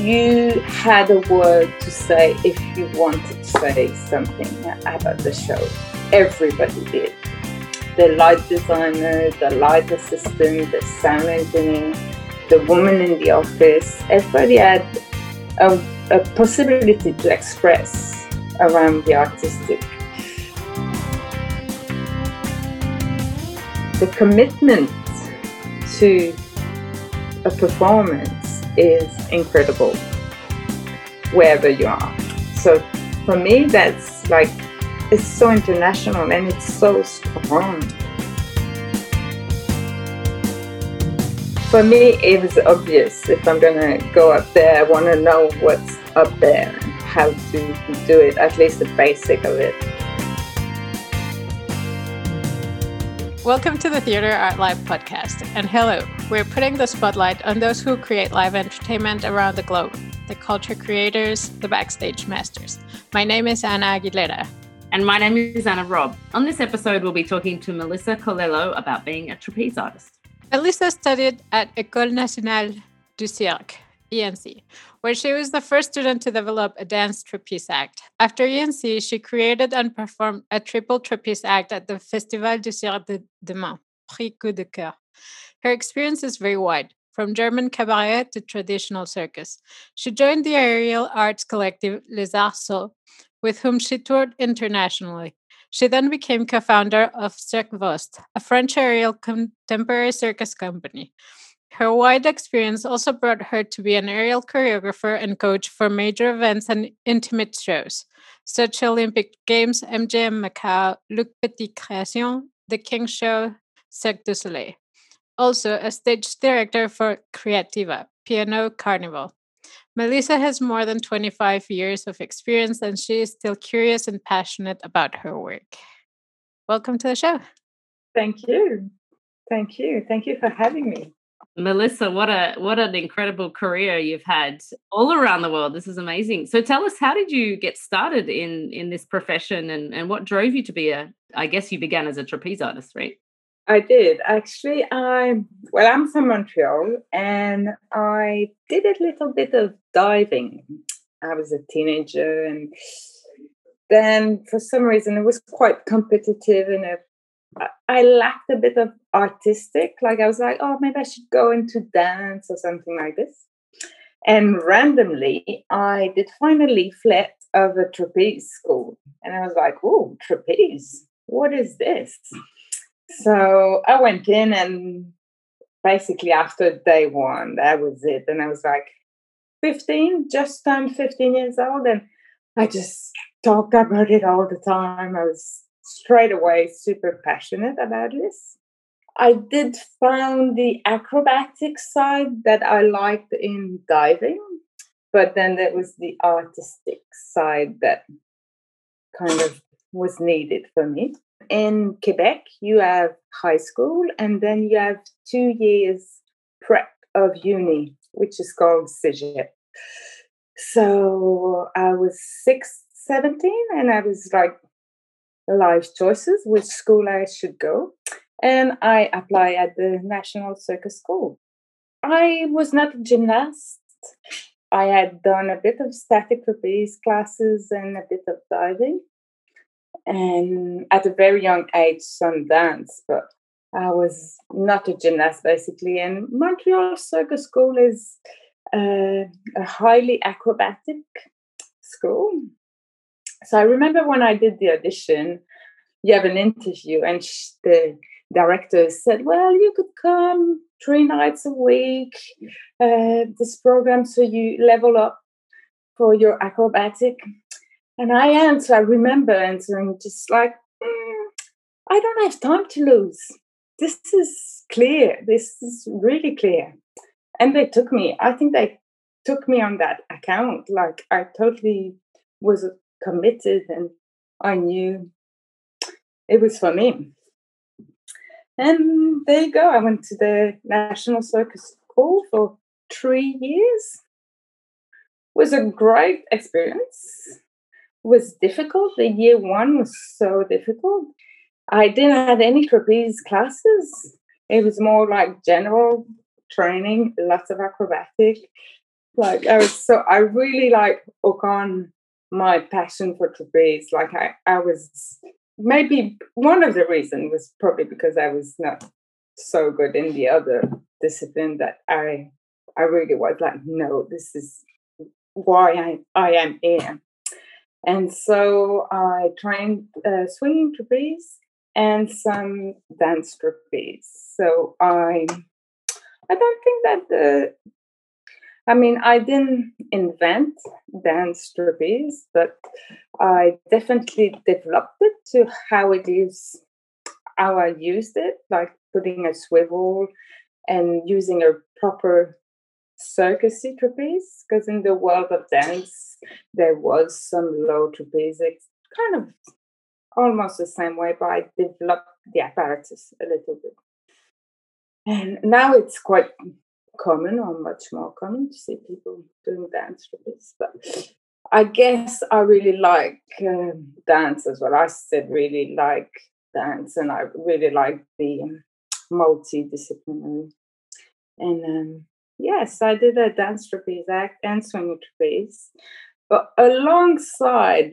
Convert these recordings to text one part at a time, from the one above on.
you had a word to say if you wanted to say something about the show. Everybody did. The light designer, the light assistant, the sound engineer, the woman in the office, everybody had a, a possibility to express around the artistic. The commitment to a performance is incredible wherever you are. So for me, that's like, it's so international and it's so strong. For me, it was obvious if I'm gonna go up there, I wanna know what's up there and how to do it, at least the basic of it. Welcome to the Theatre Art Live podcast. And hello, we're putting the spotlight on those who create live entertainment around the globe the culture creators, the backstage masters. My name is Anna Aguilera. And my name is Anna Robb. On this episode, we'll be talking to Melissa Colello about being a trapeze artist. Melissa studied at École Nationale du Cirque, ENC, where she was the first student to develop a dance trapeze act. After ENC, she created and performed a triple trapeze act at the Festival du Cirque de Demain, Prix Coup de Coeur. Her experience is very wide, from German cabaret to traditional circus. She joined the aerial arts collective Les Arts Sauts, with whom she toured internationally. She then became co founder of Cirk VOST, a French aerial contemporary circus company. Her wide experience also brought her to be an aerial choreographer and coach for major events and intimate shows, such Olympic Games, MGM Macau, Luc Petit Création, The King Show, Cirque du Soleil. Also, a stage director for Creativa, Piano Carnival. Melissa has more than 25 years of experience and she is still curious and passionate about her work. Welcome to the show. Thank you. Thank you. Thank you for having me. Melissa, what a what an incredible career you've had all around the world. This is amazing. So tell us how did you get started in in this profession and and what drove you to be a I guess you began as a trapeze artist, right? I did. Actually, I well, I'm from Montreal and I did a little bit of diving. I was a teenager and then for some reason it was quite competitive in it I lacked a bit of artistic. Like I was like, oh, maybe I should go into dance or something like this. And randomly, I did find a leaflet of a trapeze school. And I was like, oh, trapeze, what is this? So I went in and basically after day one, that was it. And I was like 15, just turned 15 years old. And I just talked about it all the time. I was straight away super passionate about this. I did find the acrobatic side that I liked in diving, but then there was the artistic side that kind of was needed for me. In Quebec, you have high school and then you have two years prep of uni, which is called CEGEP. So I was six, 17, and I was like, life choices, which school I should go. And I apply at the National Circus School. I was not a gymnast. I had done a bit of static trapeze classes and a bit of diving. And at a very young age, some dance, but I was not a gymnast basically. And Montreal Circus School is uh, a highly acrobatic school. So I remember when I did the audition, you have an interview, and the director said, "Well, you could come three nights a week, uh, this program, so you level up for your acrobatic." And I answered, I remember answering just like, mm, "I don't have time to lose. This is clear. This is really clear." And they took me. I think they took me on that account. Like I totally was committed and I knew it was for me. And there you go. I went to the National Circus School for three years. It was a great experience. It was difficult. The year one was so difficult. I didn't have any trapeze classes. It was more like general training, lots of acrobatic. like I was so I really like hook on my passion for trapeze. Like I, I was maybe one of the reasons was probably because I was not so good in the other discipline that I I really was like, no, this is why I, I am here. And so I trained uh, swinging trapeze and some dance trapeze. So I I don't think that the I mean I didn't invent dance trapeze, but I definitely developed it to how it is how I used it, like putting a swivel and using a proper circusy trapeze because in the world of dance there was some low trapeze kind of almost the same way but i developed the apparatus a little bit. And now it's quite common or much more common to see people doing dance trapeze but i guess i really like um, dance as well i said really like dance and i really like the multidisciplinary and um, Yes, I did a dance trapeze act and swing trapeze. But alongside,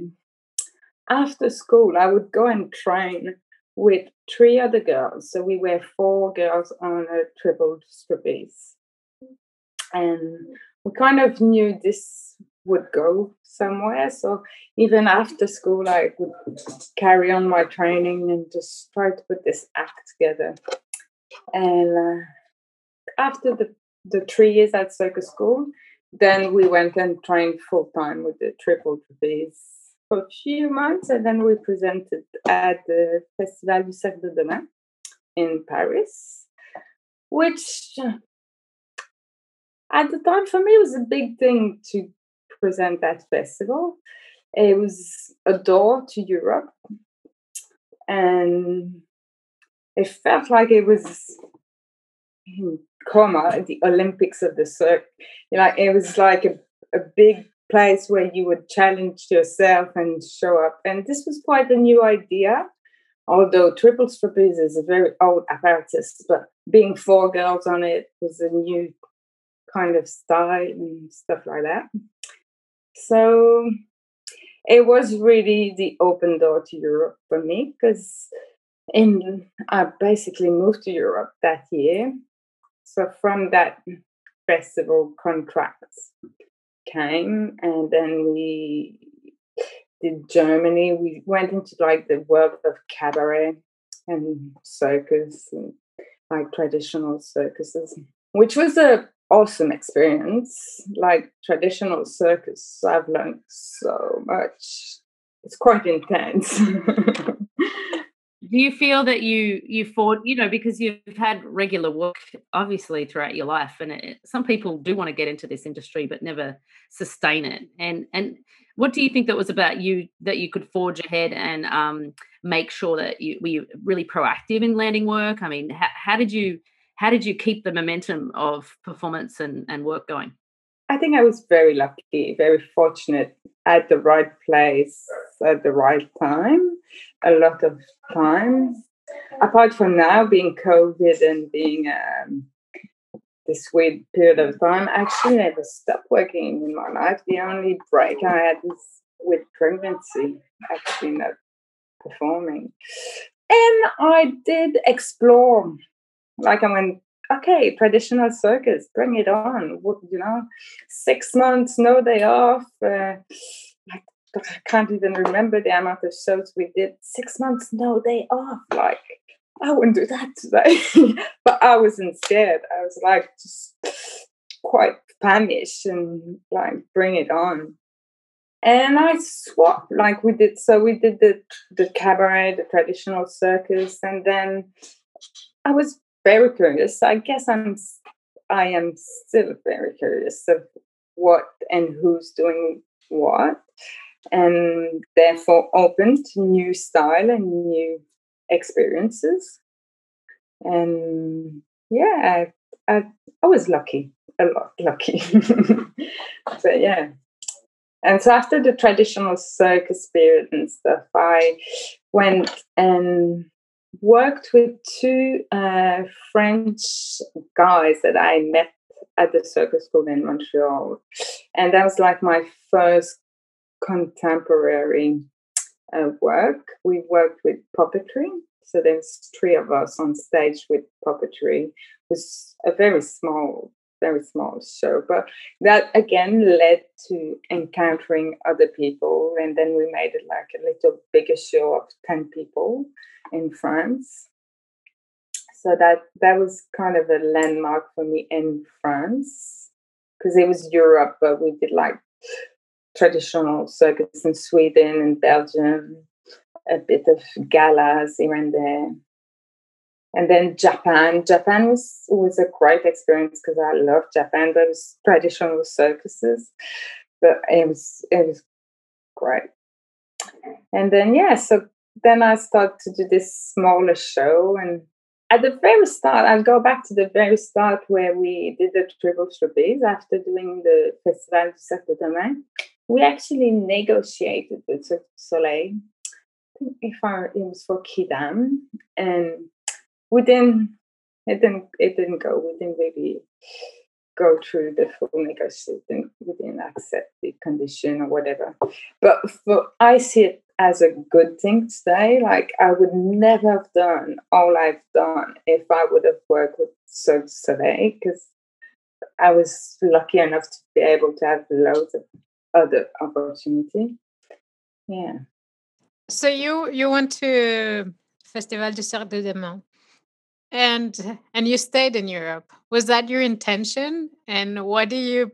after school, I would go and train with three other girls. So we were four girls on a triple trapeze. And we kind of knew this would go somewhere. So even after school, I would carry on my training and just try to put this act together. And uh, after the the three years at circus school. Then we went and trained full time with the triple trapeze for a few months, and then we presented at the Festival du Cirque de Demain in Paris, which at the time for me it was a big thing to present that festival. It was a door to Europe, and it felt like it was hmm, Como, the Olympics of the Cirque. Know, it was like a, a big place where you would challenge yourself and show up. And this was quite a new idea, although triple trapeze is a very old apparatus, but being four girls on it was a new kind of style and stuff like that. So it was really the open door to Europe for me because in I basically moved to Europe that year so from that festival contracts came and then we did Germany. We went into like the world of cabaret and circus and like traditional circuses, which was a awesome experience. Like traditional circus, I've learned so much. It's quite intense. do you feel that you you fought you know because you've had regular work obviously throughout your life and it, some people do want to get into this industry but never sustain it and and what do you think that was about you that you could forge ahead and um, make sure that you were you really proactive in landing work i mean how, how did you how did you keep the momentum of performance and, and work going I think I was very lucky, very fortunate at the right place at the right time, a lot of time. Apart from now being COVID and being um, this weird period of time, I actually never stopped working in my life. The only break I had was with pregnancy, actually not performing. And I did explore. Like I went okay, traditional circus, bring it on. You know, six months, no day off. Uh, I, I can't even remember the amount of shows we did. Six months, no day off. Like, I wouldn't do that today. but I wasn't scared. I was like, just quite famished and like, bring it on. And I swapped, like we did. So we did the the cabaret, the traditional circus, and then I was very curious. I guess I'm I am still very curious of what and who's doing what, and therefore open to new style and new experiences. And yeah, I, I, I was lucky, a lot lucky. but yeah. And so after the traditional circus period and stuff, I went and worked with two uh, French guys that I met at the circus school in Montreal, and that was like my first contemporary uh, work. We worked with puppetry, so there's three of us on stage with puppetry. It was a very small, very small show, but that again led to encountering other people, and then we made it like a little bigger show of ten people in France. So that that was kind of a landmark for me in France because it was Europe, but we did like traditional circus in Sweden and Belgium, a bit of galas here and there. And then Japan. Japan was was a great experience because I love Japan. Those traditional circuses, but it was it was great. And then yeah, so then I started to do this smaller show, and at the very start, I'll go back to the very start where we did the triple trapeze after doing the Festival du Cirque de Demain we actually negotiated with Soleil. If I, it was for Quidam, and we didn't. It didn't. It didn't go. We didn't really go through the full negotiation. We didn't accept the condition or whatever. But for, I see it as a good thing today. Like I would never have done all I've done if I would have worked with Cirque du Soleil because I was lucky enough to be able to have loads of other opportunity. Yeah. So you you went to Festival du Cirque de Demain, and and you stayed in Europe. Was that your intention? And why do you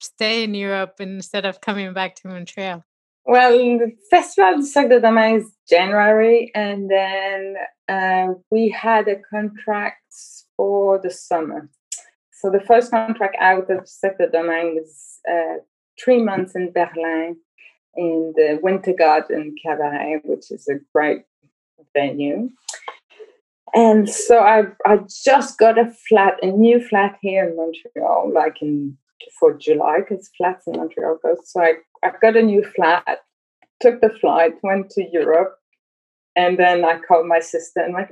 stay in Europe instead of coming back to Montreal? Well, the Festival de Demain is January, and then uh, we had a contract for the summer. So the first contract out of Cirque de Demain was uh, three months in Berlin in the Winter Garden Cabaret, which is a great venue. And so I I just got a flat, a new flat here in Montreal, like in for July, because flats in Montreal go. So I, I got a new flat, took the flight, went to Europe, and then I called my sister and went,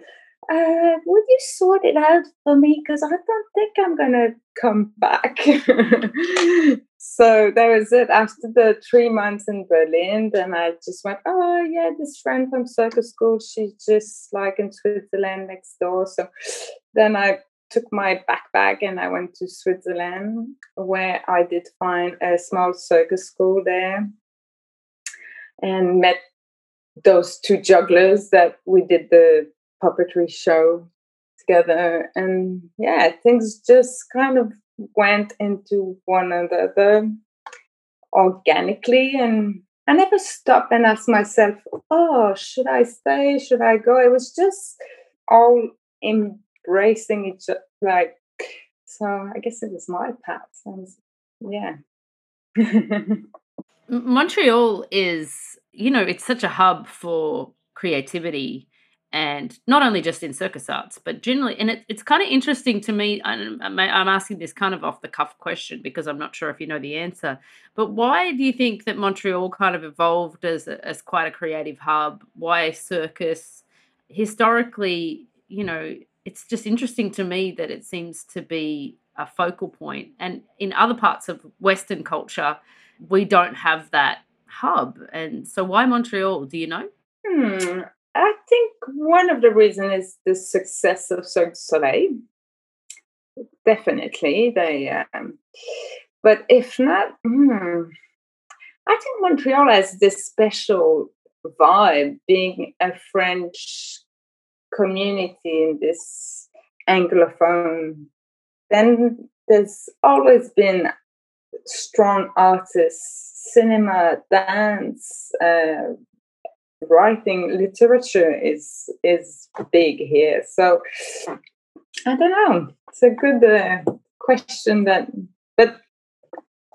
uh, would you sort it out for me? Because I don't think I'm going to come back. so that was it. After the three months in Berlin, then I just went, oh, yeah, this friend from circus school, she's just like in Switzerland next door. So then I took my backpack and I went to Switzerland, where I did find a small circus school there and met those two jugglers that we did the puppetry show together. And yeah, things just kind of went into one another organically. And I never stopped and asked myself, oh, should I stay? Should I go? It was just all embracing each other. Like, so I guess it was my path. Was, yeah. Montreal is, you know, it's such a hub for creativity and not only just in circus arts but generally and it, it's kind of interesting to me I'm, I'm asking this kind of off the cuff question because i'm not sure if you know the answer but why do you think that montreal kind of evolved as, a, as quite a creative hub? Why circus? Historically you know it's just interesting to me that it seems to be a focal point. and in other parts of western culture we don't have that hub and so why montreal? Do you know? Hmm, I think one of the reasons is the success of Cirque du Soleil. Definitely, they. Um, but if not, hmm, I think Montreal has this special vibe, being a French community in this anglophone. Then there's always been strong artists, cinema, dance, uh, writing literature is is big here. So I don't know. It's a good uh, question that, but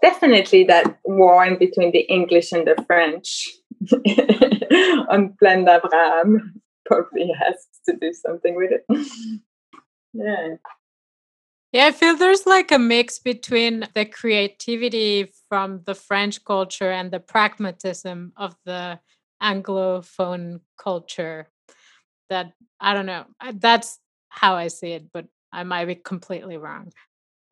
definitely that war in between the English and the French on Plaine d'Abraham probably has to do something with it. yeah. Yeah, I feel there's like a mix between the creativity from the French culture and the pragmatism of the anglophone culture that i don't know that's how i see it but i might be completely wrong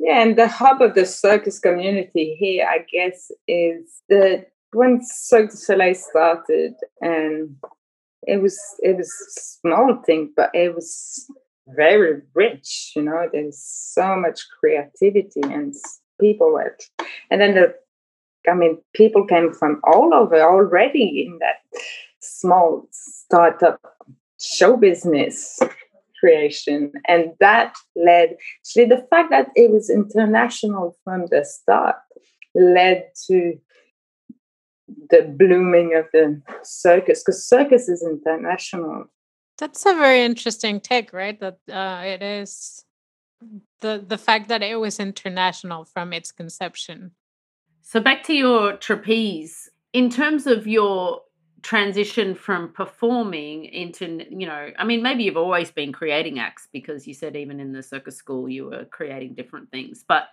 yeah, and the hub of the circus community here, I guess, is that when Cirque du Soleil started, and it was it was small thing, but it was very rich. You know, there's so much creativity and people were, and then the, I mean, people came from all over already in that small startup show business creation. And that led, actually, the fact that it was international from the start led to the blooming of the circus, because circus is international. That's a very interesting take, right? That uh, it is the the fact that it was international from its conception. So back to your trapeze. In terms of your transition from performing into you know i mean maybe you've always been creating acts because you said even in the circus school you were creating different things but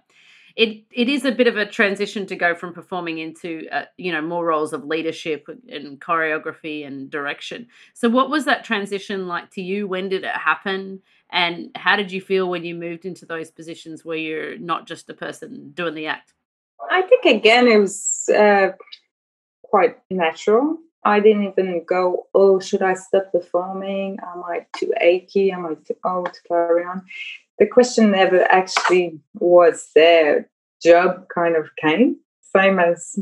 it it is a bit of a transition to go from performing into uh, you know more roles of leadership and choreography and direction. So what was that transition like to you? When did it happen? And how did you feel when you moved into those positions where you're not just a person doing the act i think again it was uh, quite natural I didn't even go, oh, should I stop performing? Am I too achy? Am I too old to carry on? The question never actually was there. Job kind of came, same as.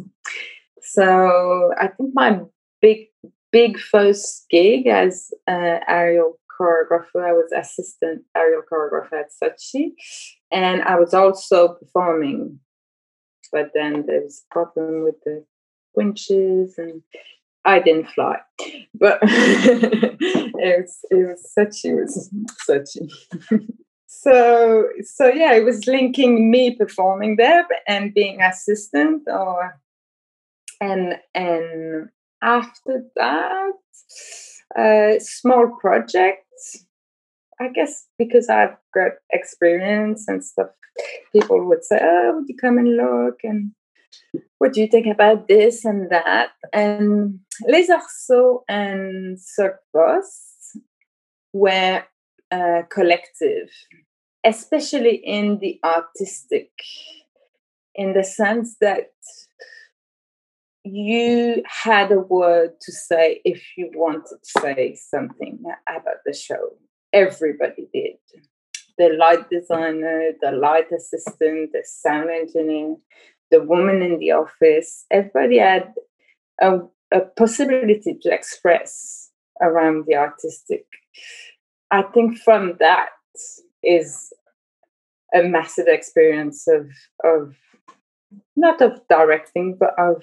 So I think my big, big first gig as uh, aerial choreographer, I was assistant aerial choreographer at Sochi, and I was also performing. But then there was a problem with the winches and I didn't fly, but it was it was Sochi was Sochi. so so yeah, it was linking me performing there and being assistant, or and and after that, uh, small projects. I guess because I've got experience and stuff, people would say, "Oh, would you come and look?" and what do you think about this and that? And Les Arts Sauts and Cirque were uh, collective, especially in the artistic, in the sense that you had a word to say if you wanted to say something about the show. Everybody did. The light designer, the light assistant, the sound engineer, the woman in the office, everybody had a, a possibility to express around the artistic. I think from that is a massive experience of of not of directing, but of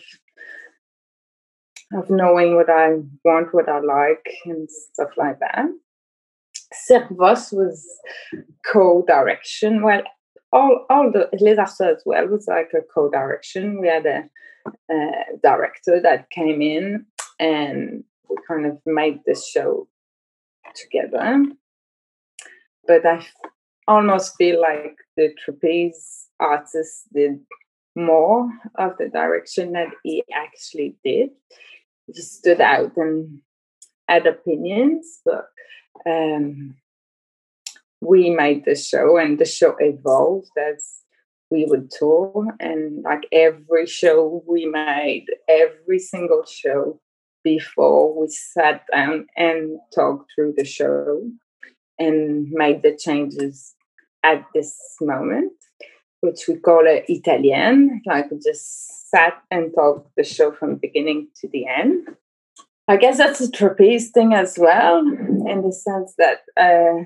of knowing what I want, what I like, and stuff like that. VOST was co-direction. Well, all all the Les Arts Sauts as well was like a co-direction. We had a, a, director that came in and we kind of made this show together. But I almost feel like the trapeze artist did more of the direction that he actually did. He stood out and had opinions, but um, we made the show and the show evolved as we would tour and like every show we made every single show before we sat down and talked through the show and made the changes at this moment which we call it Italian, like we just sat and talked the show from beginning to the end. I guess that's a trapeze thing as well, in the sense that uh,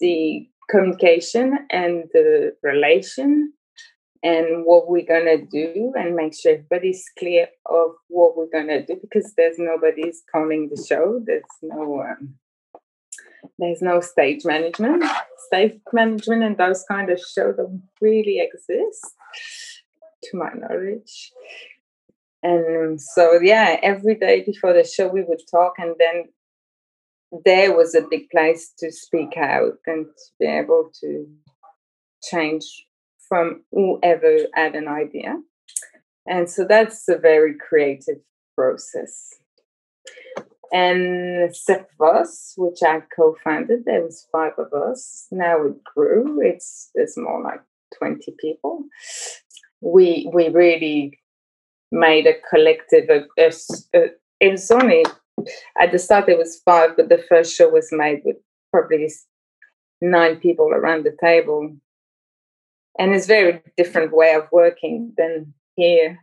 the communication and the relation and what we're going to do and make sure everybody's clear of what we're going to do because there's nobody's calling the show there's no um, there's no stage management. Stage management and those kind of shows don't really exist to my knowledge and so yeah every day before the show we would talk and then there was a big place to speak out and to be able to change from whoever had an idea. And so that's a very creative process. And VOST, which I co-founded, there was five of us. Now it grew. It's there's more like 20 people. We we really made a collective. A, a, a, it was only at the start it was five, but the first show was made with probably nine people around the table, and it's very different way of working than here.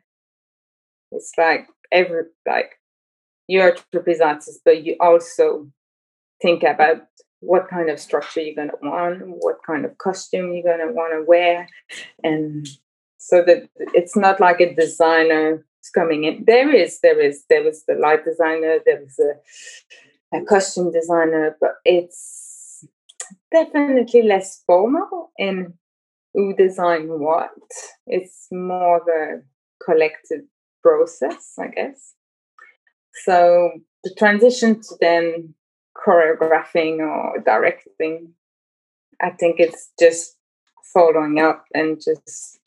It's like every like you're a trapeze artist, but you also think about what kind of structure you're going to want, what kind of costume you're going to want to wear, and so that it's not like a designer coming in. There is, there is, there was the light designer, there was a, a costume designer, but it's definitely less formal in who design what. It's more of a collective process, I guess. So the transition to then choreographing or directing, I think it's just following up and just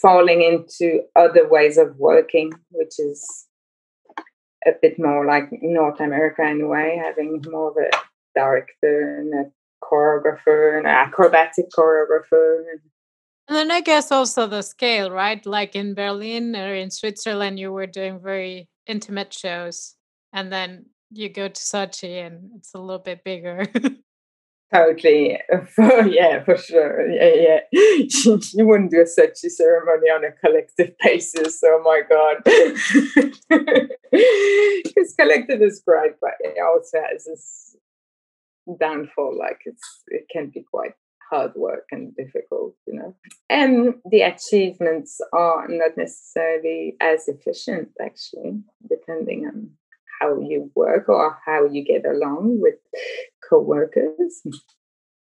falling into other ways of working, which is a bit more like North America in a way, having more of a director and a choreographer and an acrobatic choreographer. And then I guess also the scale, right? Like in Berlin or in Switzerland, you were doing very intimate shows. And then you go to Sochi and it's a little bit bigger. totally. yeah, for sure. Yeah, yeah. you wouldn't do a Sochi ceremony on a collective basis. Oh my God. Because collective is great, but it also has this downfall. Like it's it can be quite hard work and difficult, you know. And the achievements are not necessarily as efficient, actually, depending on how you work or how you get along with co-workers.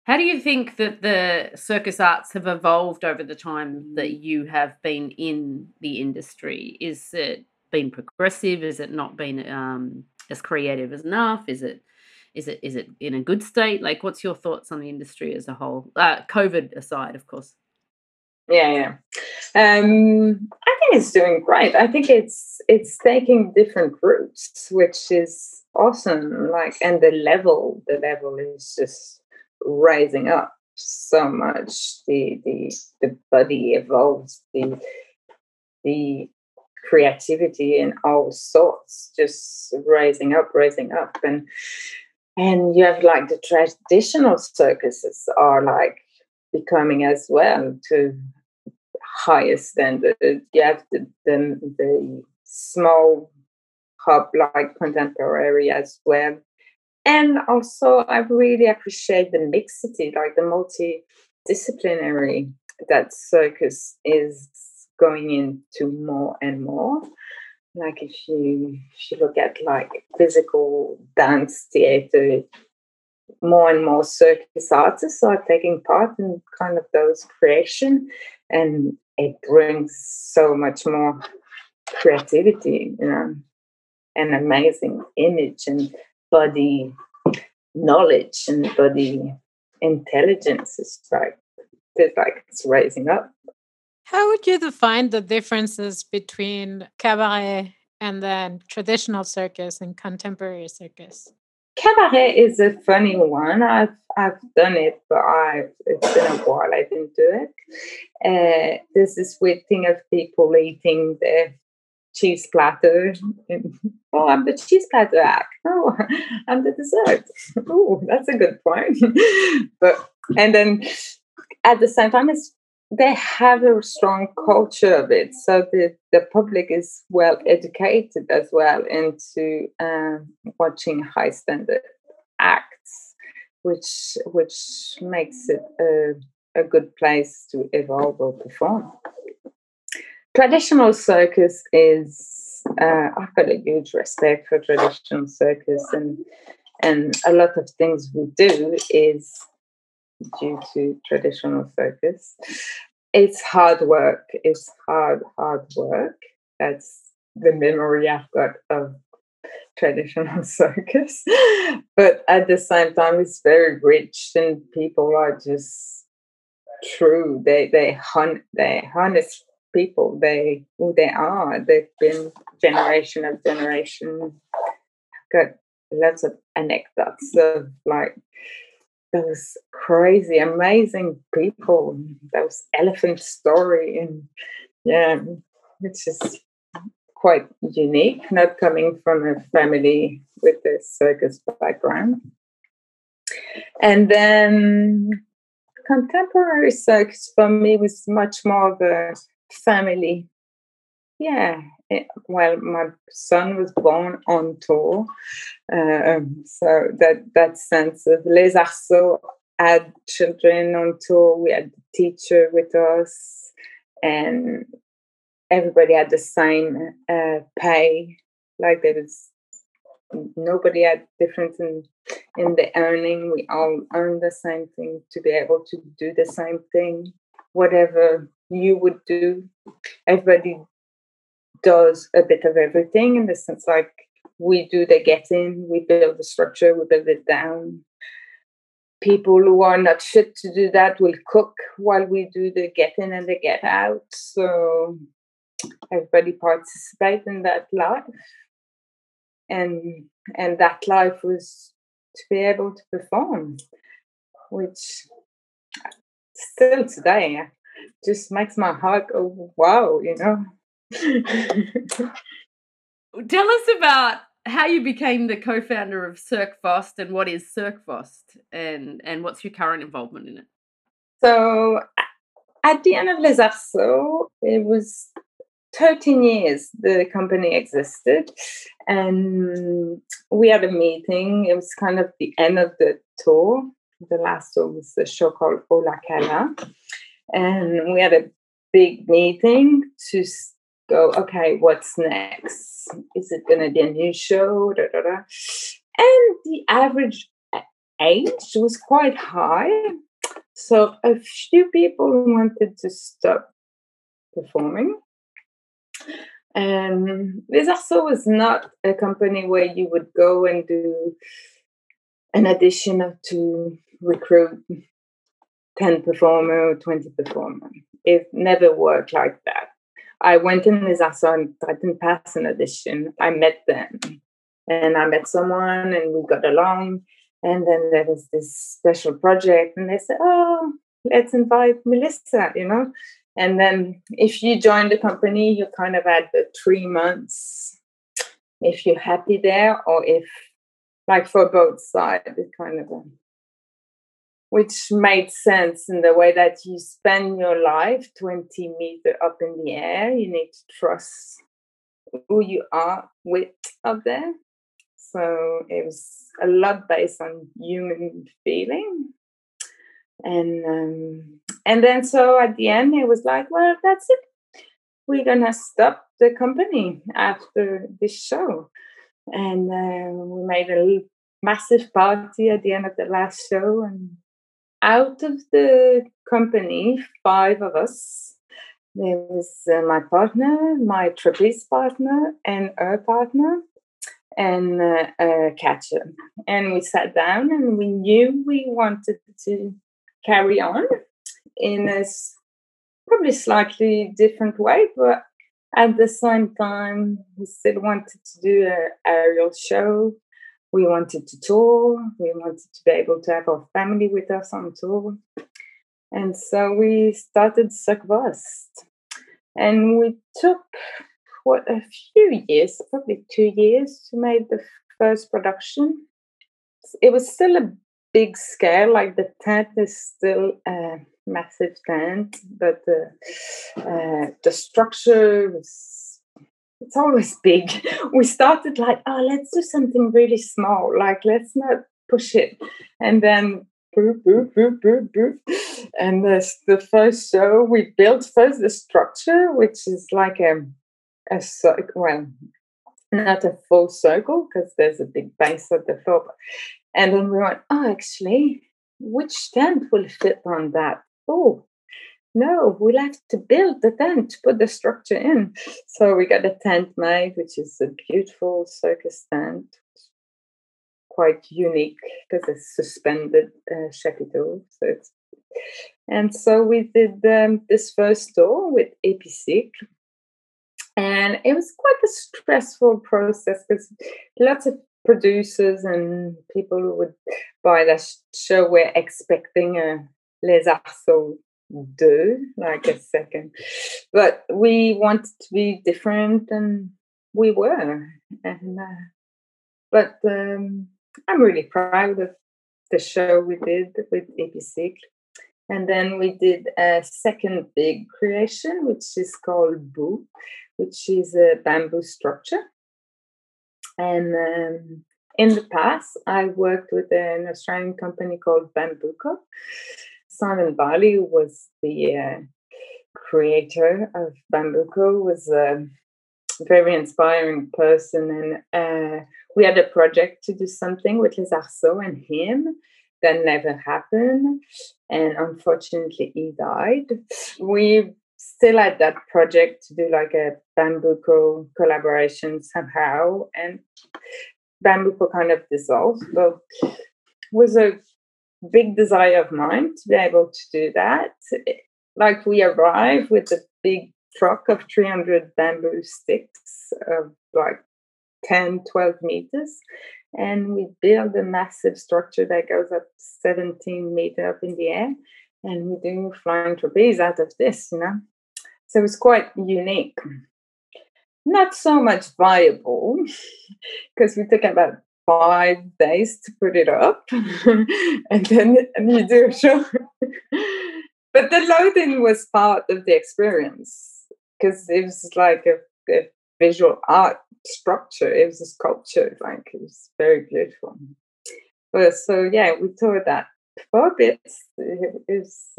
How do you think that the circus arts have evolved over the time that you have been in the industry? Is it been progressive? Is it not been um, as creative as enough? Is it is it is it in a good state? Like, what's your thoughts on the industry as a whole? Uh, COVID aside, of course. Yeah, yeah. Um, I think it's doing great. I think it's it's taking different routes, which is awesome. Like, and the level, the level is just rising up so much. The the the body evolves. The the creativity in all sorts just rising up, rising up, and and you have like the traditional circuses are like becoming as well to higher standard. You have the, the, the small like contemporary as well. And also, I really appreciate the mixity, like the multidisciplinary that circus is going into more and more. Like if you if you look at like physical dance theater, more and more circus artists are taking part in kind of those creation and it brings so much more creativity you know and amazing image and body knowledge and body intelligence is like it's like it's rising up how would you define the differences between cabaret and then traditional circus and contemporary circus Cabaret is a funny one. I've I've done it, but I it's been a while I didn't do it. Uh, there's this weird thing of people eating the cheese platter. oh, I'm the cheese platter act. Oh, I'm the dessert. Oh, that's a good point. but and then at the same time, it's they have a strong culture of it. So the, the public is well educated as well into um, watching high standard acts, which which makes it a, a good place to evolve or perform. Traditional circus is uh, I've got a huge respect for traditional circus and and a lot of things we do is due to traditional circus. It's hard work. It's hard, hard work. That's the memory I've got of traditional circus. but at the same time, it's very rich, and people are just true. They they hunt. They honest people. They who they are. They've been generation of generation. Got lots of anecdotes of like those crazy, amazing people, those elephant story, and yeah, it's just quite unique, not coming from a family with a circus background. And then contemporary circus for me was much more of a family. Yeah, it, well, my son was born on tour, um, so that that sense of Les Arts Sauts had children on tour. We had the teacher with us, and everybody had the same uh, pay. Like there was nobody had difference in in the earning. We all earned the same thing to be able to do the same thing. Whatever you would do, everybody does a bit of everything in the sense like we do the getting, we build the structure, we build it down. People who are not fit to do that will cook while we do the get in and the get out. So everybody participates in that life. And and that life was to be able to perform, which still today just makes my heart go wow, you know. Tell us about how you became the co-founder of Cirk VOST and what is Cirk VOST and and what's your current involvement in it? So at the end of Les Arts Sauts, it was 13 years the company existed and we had a meeting it was kind of the end of the tour the last tour was a show called Ola Kala and we had a big meeting to go okay what's next? Is it going to be a new show? Da, da, da. and the average age was quite high. So a few people wanted to stop performing. And Les Arts Sauts was not a company where you would go and do an audition to recruit 10 performer or 20 performer. It never worked like that. I went in Arts Sauts and I didn't pass an audition. I met them and I met someone and we got along. And then there was this special project and they said, oh, let's invite Melissa, you know. And then if you join the company, you kind of add the three months if you're happy there or if like for both sides, it kind of um, which made sense in the way that you spend your life 20 meter up in the air. You need to trust who you are with up there. So it was a lot based on human feeling. And um, and then so at the end it was like, well, that's it. We're gonna stop the company after this show. And uh, we made a massive party at the end of the last show. And out of the company, five of us, there was uh, my partner, my trapeze partner, and her partner, and uh, a catcher. And we sat down and we knew we wanted to carry on in a probably slightly different way, but at the same time, we still wanted to do an aerial show. We wanted to tour. We wanted to be able to have our family with us on tour. And so we started Cirque And we took what a few years, probably two years, to make the first production. It was still a big scale, like the tent is still a massive tent, but the uh, the structure was it's always big. We started like, oh, let's do something really small, like let's not push it, and then boop boop boop boop boop, and this the first show we built first the structure, which is like a a well not a full circle because there's a big base at the top and then we went, oh, actually, which tent will fit on that? Oh, no, we'll have to build the tent put the structure in. So we got a tent made, which is a beautiful circus tent, quite unique because it's suspended uh, chapiteau. So it's and so we did um, this first tour with APC, and it was quite a stressful process because lots of producers and people who would buy the show, we're expecting a Les Arts Sauts deux, like a second. But we wanted to be different, and we were. And uh, but um, I'm really proud of the show we did with Epicycle. And then we did a second big creation, which is called Boo, which is a bamboo structure. And um, in the past, I worked with an Australian company called Bambuco. Simon who was the uh, creator of Bambuco, was a very inspiring person. And uh, we had a project to do something with Les Arts Sauts and him that never happened. And unfortunately, he died. We still had that project to do like a Bambuco collaboration somehow. And Bambuco kind of dissolved, but was a big desire of mine to be able to do that. Like we arrive with a big truck of 300 bamboo sticks of like 10, 12 meters. And we build a massive structure that goes up 17 meters up in the air. And we do flying trapeze out of this, you know. So it's quite unique. Not so much viable because we took about five days to put it up and then you do a show. but the loading was part of the experience because it was like a, a visual art structure. It was a sculpture, like it was very beautiful. But so yeah, we toured that for a bit. It, it was,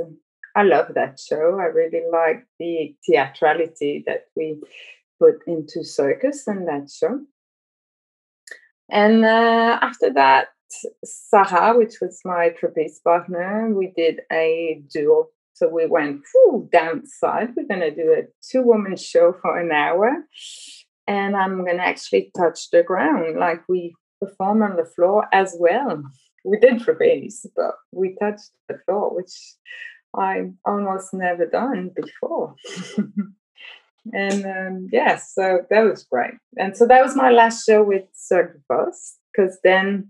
I love that show. I really like the theatrality that we put into circus and that show. And uh, after that, Sarah, which was my trapeze partner, we did a duo. So we went whew, downside. We're going to do a two woman show for an hour and I'm going to actually touch the ground. Like we perform on the floor as well. We did trapeze, but we touched the floor, which I almost never done before. and um, yeah, so that was great. And so that was my last show with Cirk VOST because then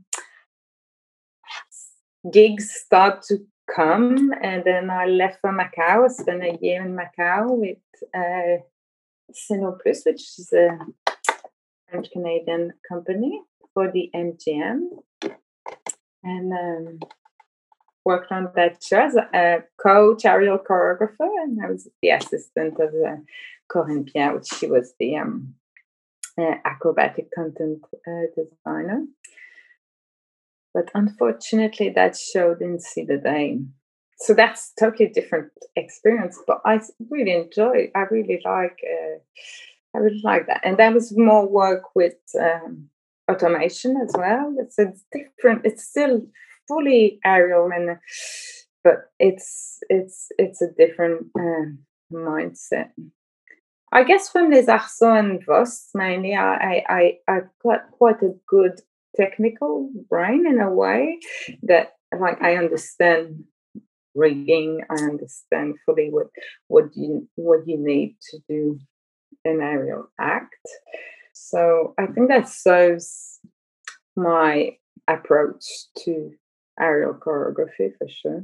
gigs start to come, and then I left for Macau. I spent a year in Macau with. Uh, which is a French Canadian company for the MGM, and um, worked on that show as a coach, aerial choreographer, and I was the assistant of uh, Corinne Pierre, which she was the um, uh, acrobatic content uh, designer. But unfortunately, that show didn't see the day. So that's totally different experience but i really enjoy i really like uh, i really like that. And that was more work with um, automation as well. It's, it's different it's still fully aerial and but it's it's it's a different uh, mindset i guess from les Arts Sauts and VOST mainly I, I i've got quite a good technical brain in a way that like i understand rigging. I understand fully what what you what you need to do an aerial act. So I think that serves my approach to aerial choreography for sure.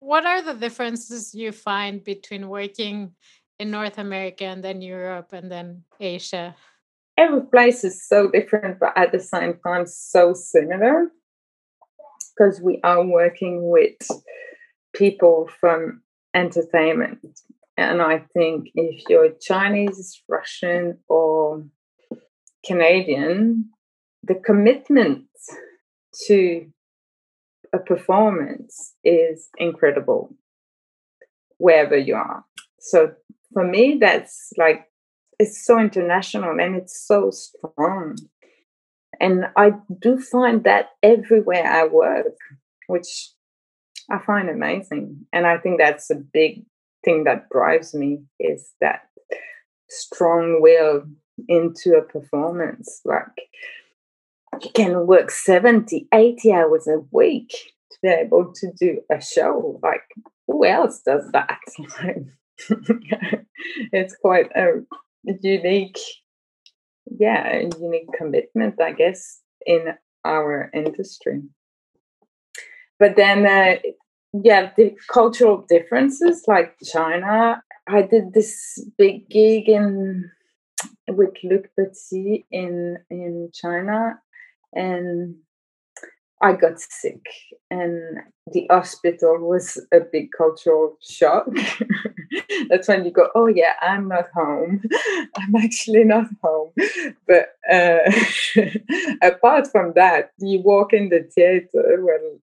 What are the differences you find between working in North America and then Europe and then Asia? Every place is so different, but at the same time so similar because we are working with people from entertainment. And I think if you're Chinese, Russian, or Canadian, the commitment to a performance is incredible wherever you are. So for me, that's like, it's so international and it's so strong. And I do find that everywhere I work, which I find amazing. And I think that's a big thing that drives me is that strong will into a performance. Like you can work 70, 80 hours a week to be able to do a show. Like who else does that? it's quite a unique, yeah, a unique commitment, I guess, in our industry. but then uh, yeah, the cultural differences like China. I did this big gig in with Luc Petit in in China, and I got sick, and the hospital was a big cultural shock. That's when you go, oh yeah, I'm not home. I'm actually not home. But uh, apart from that, you walk in the theater. Well,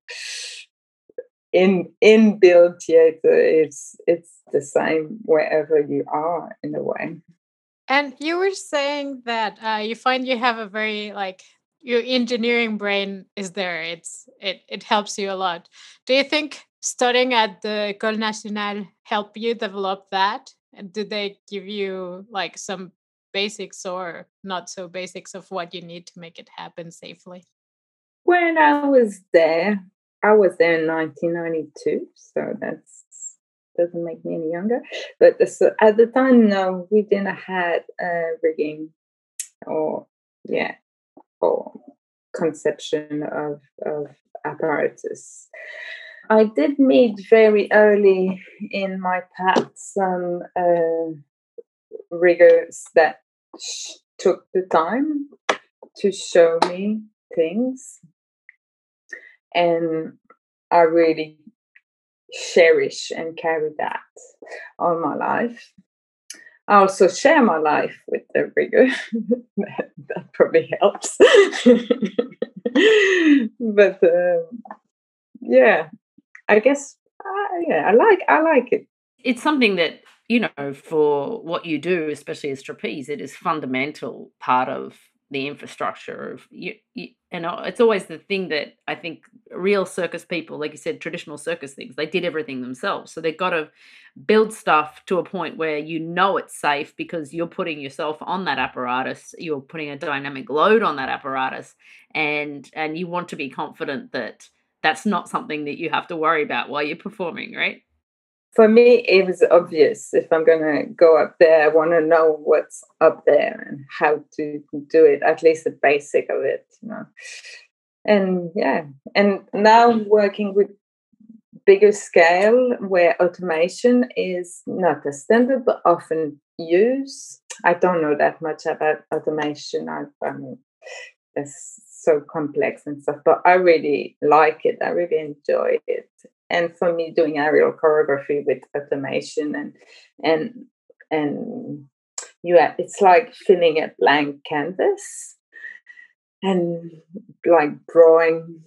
in in build theater, it's it's the same wherever you are in a way. And you were saying that uh, you find you have a very like your engineering brain is there. It's it it helps you a lot. Do you think studying at the École Nationale help you develop that? And did they give you like some basics or not so basics of what you need to make it happen safely? When I was there, I was there in 1992, so that's doesn't make me any younger. But at the time, no, we didn't have uh, rigging or yeah conception of of apparatus. I did meet very early in my path some uh, riggers that sh- took the time to show me things, and I really cherish and carry that all my life. I also share my life with the that, that, probably helps. but um, yeah, I guess uh, yeah, I like I like it. It's something that you know for what you do, especially as trapeze, it is fundamental part of the infrastructure of you, you, and it's always the thing that i think real circus people like you said traditional circus things they did everything themselves. So they've got to build stuff to a point where you know it's safe because you're putting yourself on that apparatus you're putting a dynamic load on that apparatus and and you want to be confident that that's not something that you have to worry about while you're performing right for me, it was obvious if I'm going to go up there, I want to know what's up there and how to do it, at least the basic of it, you know. And yeah, and now working with bigger scale where automation is not a standard but often used. I don't know that much about automation. I, I mean, it's so complex and stuff, but I really like it. I really enjoy it and for me doing aerial choreography with automation and and and yeah it's like filling a blank canvas and like drawing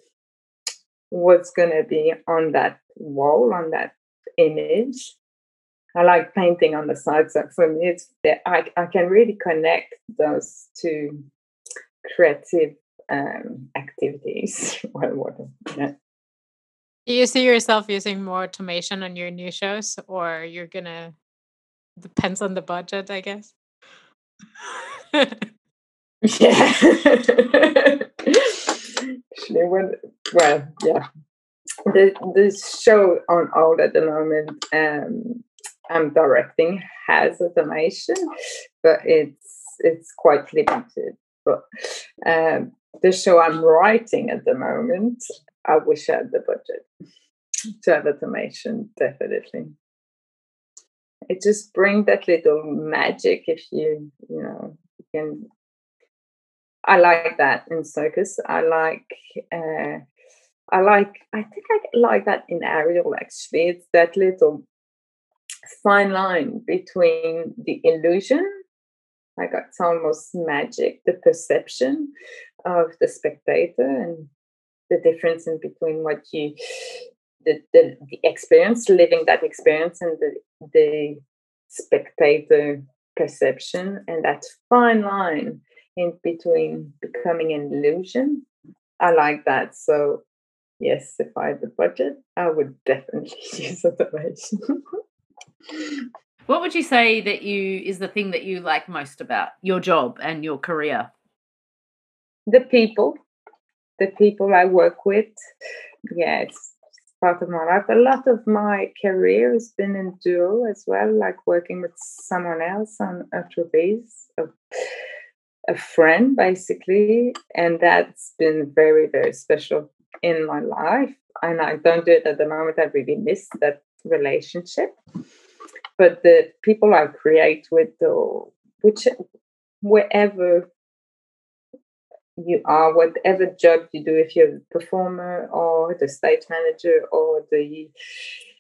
what's going to be on that wall on that image i like painting on the side so for me it's i, I can really connect those two creative um, activities well, what, yeah. Do you see yourself using more automation on your new shows, or you're gonna depends on the budget, I guess. yeah. When, well, yeah. The the show on all at the moment um, I'm directing has automation, but it's it's quite limited. But um, the show I'm writing at the moment I wish I had the budget to have automation, definitely. It just brings that little magic if you, you know, you can. I like that in circus. I like, uh, I like, I think I like that in aerial actually. It's that little fine line between the illusion, like it's almost magic, the perception of the spectator and the difference in between what you the, the, the experience living that experience and the the spectator perception. And that fine line in between becoming an illusion. I like that. So yes if i had the budget i would definitely use automation what would you say that you is the thing that you like most about your job and your career? The people the people I work with. Yeah, it's part of my life. A lot of my career has been in duo as well, like working with someone else on a trapeze, a, a friend basically, and that's been very very special. in my life, and I don't do it at the moment. I really miss that relationship. But the people I create with, or which wherever you are, whatever job you do, if you're a performer or the stage manager or the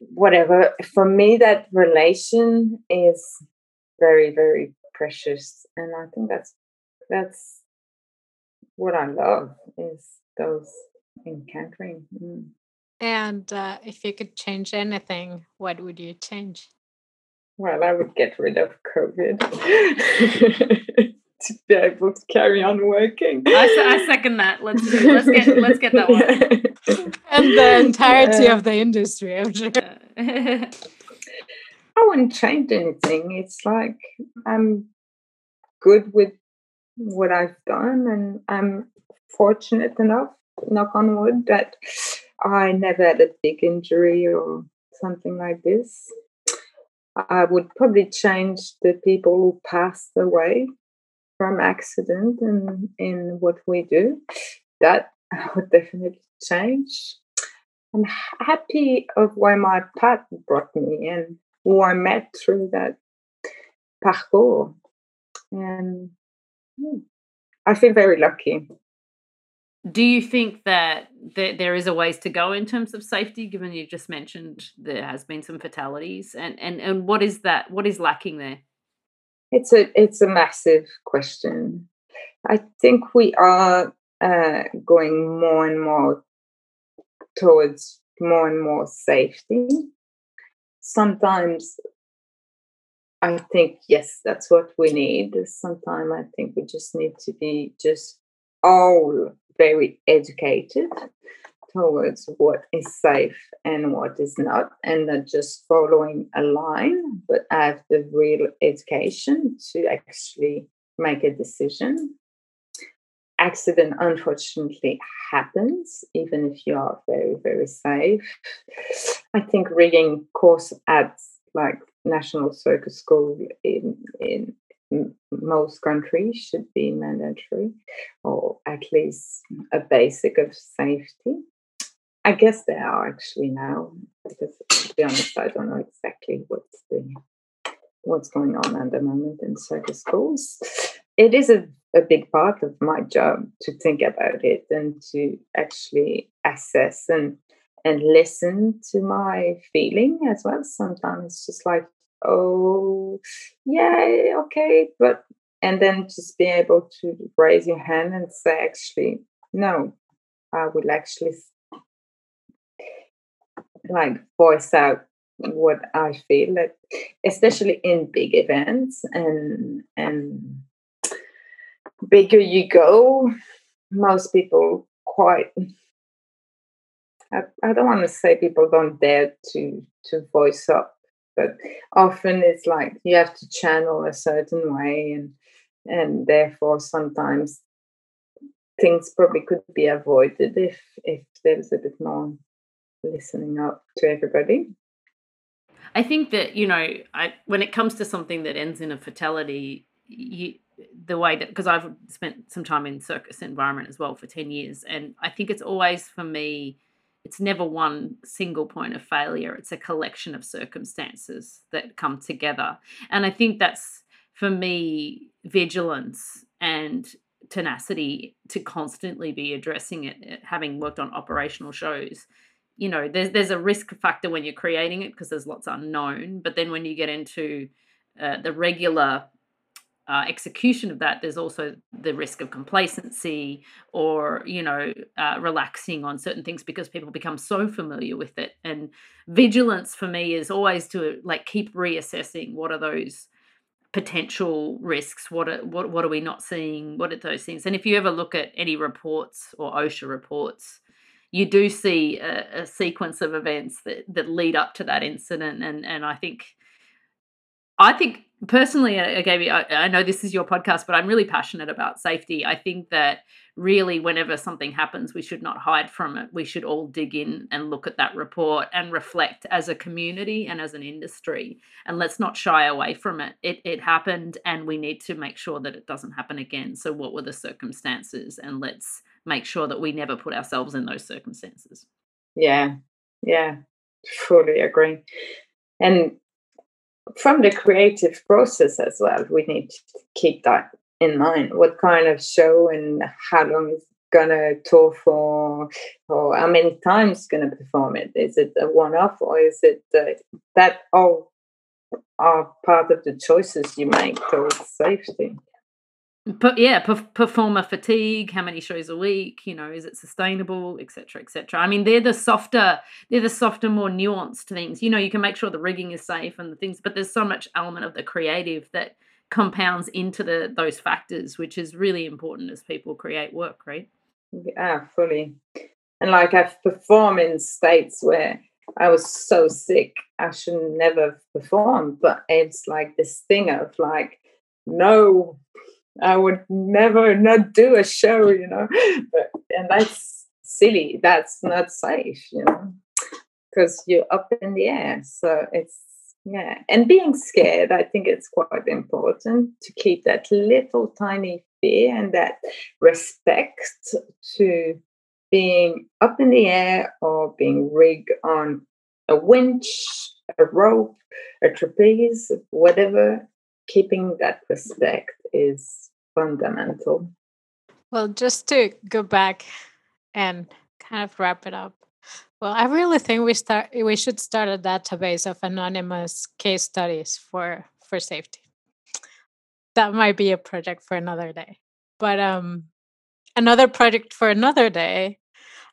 whatever, for me, that relation is very, very precious. And I think that's that's what I love is those encountering. Mm. And uh, if you could change anything, what would you change? Well, I would get rid of COVID to be able to carry on working. I, I second that. Let's do, let's get let's get that one. and the entirety of the industry, I'm sure. I wouldn't change anything. It's like I'm good with what I've done, and I'm fortunate enough, knock on wood, that I never had a big injury or something like this. I would probably change the people who passed away from accident in, in what we do. That would definitely change. I'm happy of where my path brought me and who I met through that parcours. And hmm, I feel very lucky do you think that there is a ways to go in terms of safety given you just mentioned there has been some fatalities and and and what is that what is lacking there it's a it's a massive question. I think we are uh, going more and more towards more and more safety. Sometimes i think yes that's what we need. Sometimes i think we just need to be just all very educated towards what is safe and what is not, and not just following a line, but have the real education to actually make a decision. Accident unfortunately happens, even if you are very, very safe. I think rigging course at like National Circus School in, in most countries should be mandatory or at least a basic of safety. I guess they are actually now, because to be honest, I don't know exactly what's the what's going on at the moment in circus schools. It is a, a big part of my job to think about it and to actually assess and and listen to my feeling as well. Sometimes it's just like oh yeah okay but and then just be able to raise your hand and say actually no i will actually like voice out what i feel like especially in big events and and bigger you go most people quite I, I don't want to say people don't dare to to voice up but often it's like you have to channel a certain way and and therefore sometimes things probably could be avoided if if there's a bit more listening up to everybody. I think that you know I, when it comes to something that ends in a fatality you, the way that because i've spent some time in circus environment as well for 10 years and i think it's always for me it's never one single point of failure. It's a collection of circumstances that come together. And i think that's for me vigilance and tenacity to constantly be addressing it having worked on operational shows you know there's there's a risk factor when you're creating it because there's lots unknown but then when you get into uh, the regular uh, execution of that, there's also the risk of complacency or, you know, uh, relaxing on certain things because people become so familiar with it. And vigilance for me is always to like keep reassessing what are those potential risks what are what, what are we not seeing what are those things and if you ever look at any reports or osha reports you do see a, a sequence of events that that lead up to that incident and and i think i think personally, uh, again, I, I know this is your podcast, but I'm really passionate about safety. I think that really, whenever something happens, we should not hide from it. We should all dig in and look at that report and reflect as a community and as an industry. And let's not shy away from it. It, it happened, and we need to make sure that it doesn't happen again. So, what were the circumstances? And let's make sure that we never put ourselves in those circumstances. Yeah, yeah, fully agree. And from the creative process as well, we need to keep that in mind. What kind of show and how long is gonna tour for, or how many times gonna perform it? Is it a one-off, or is it uh, that all are part of the choices you make towards safety? But yeah, performer fatigue, how many shows a week, you know, is it sustainable, etc., etc. I mean, they're the softer, they're the softer, more nuanced things. You know, you can make sure the rigging is safe and the things, but there's so much element of the creative that compounds into the those factors, which is really important as people create work, right? Yeah, fully. And like I've performed in states where I was so sick, I should never perform. But it's like this thing of like, no, I would never not do a show, you know. But and that's silly. That's not safe, you know, because you're up in the air. So it's yeah, and being scared, I think it's quite important to keep that little tiny fear and that respect to being up in the air or being rigged on a winch, a rope, a trapeze, whatever. Keeping that respect is fundamental. Well, just to go back and kind of wrap it up. Well, I really think we start we should start a database of anonymous case studies for for safety. That might be a project for another day. But um another project for another day.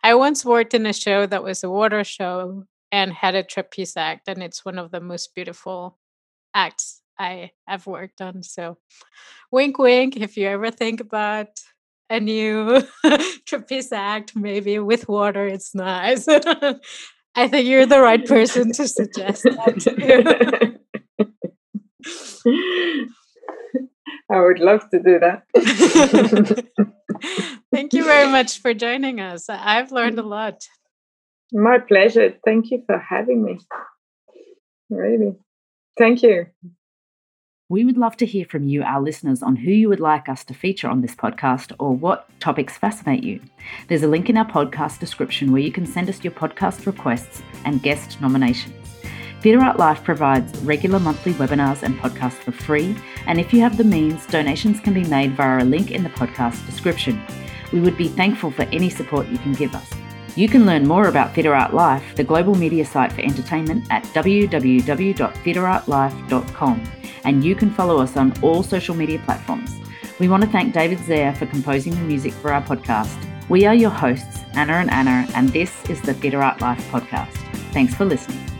I once worked in a show that was a water show and had a trapeze act and it's one of the most beautiful acts I have worked on. So, wink, wink. If you ever think about a new trapeze act, maybe with water, it's nice. I think you're the right person to suggest that. I would love to do that. Thank you very much for joining us. I've learned a lot. My pleasure. Thank you for having me. Really. Thank you. We would love to hear from you, our listeners, on who you would like us to feature on this podcast or what topics fascinate you. There's a link in our podcast description where you can send us your podcast requests and guest nominations. Theatre Art Life provides regular monthly webinars and podcasts for free, and if you have the means, donations can be made via a link in the podcast description. We would be thankful for any support you can give us. You can learn more about Theatre Art Life, the global media site for entertainment, at www.theatreartlife.com and you can follow us on all social media platforms. We want to thank David Zayer for composing the music for our podcast. We are your hosts, Anna and Anna, and this is the Theatre Art Life podcast. Thanks for listening.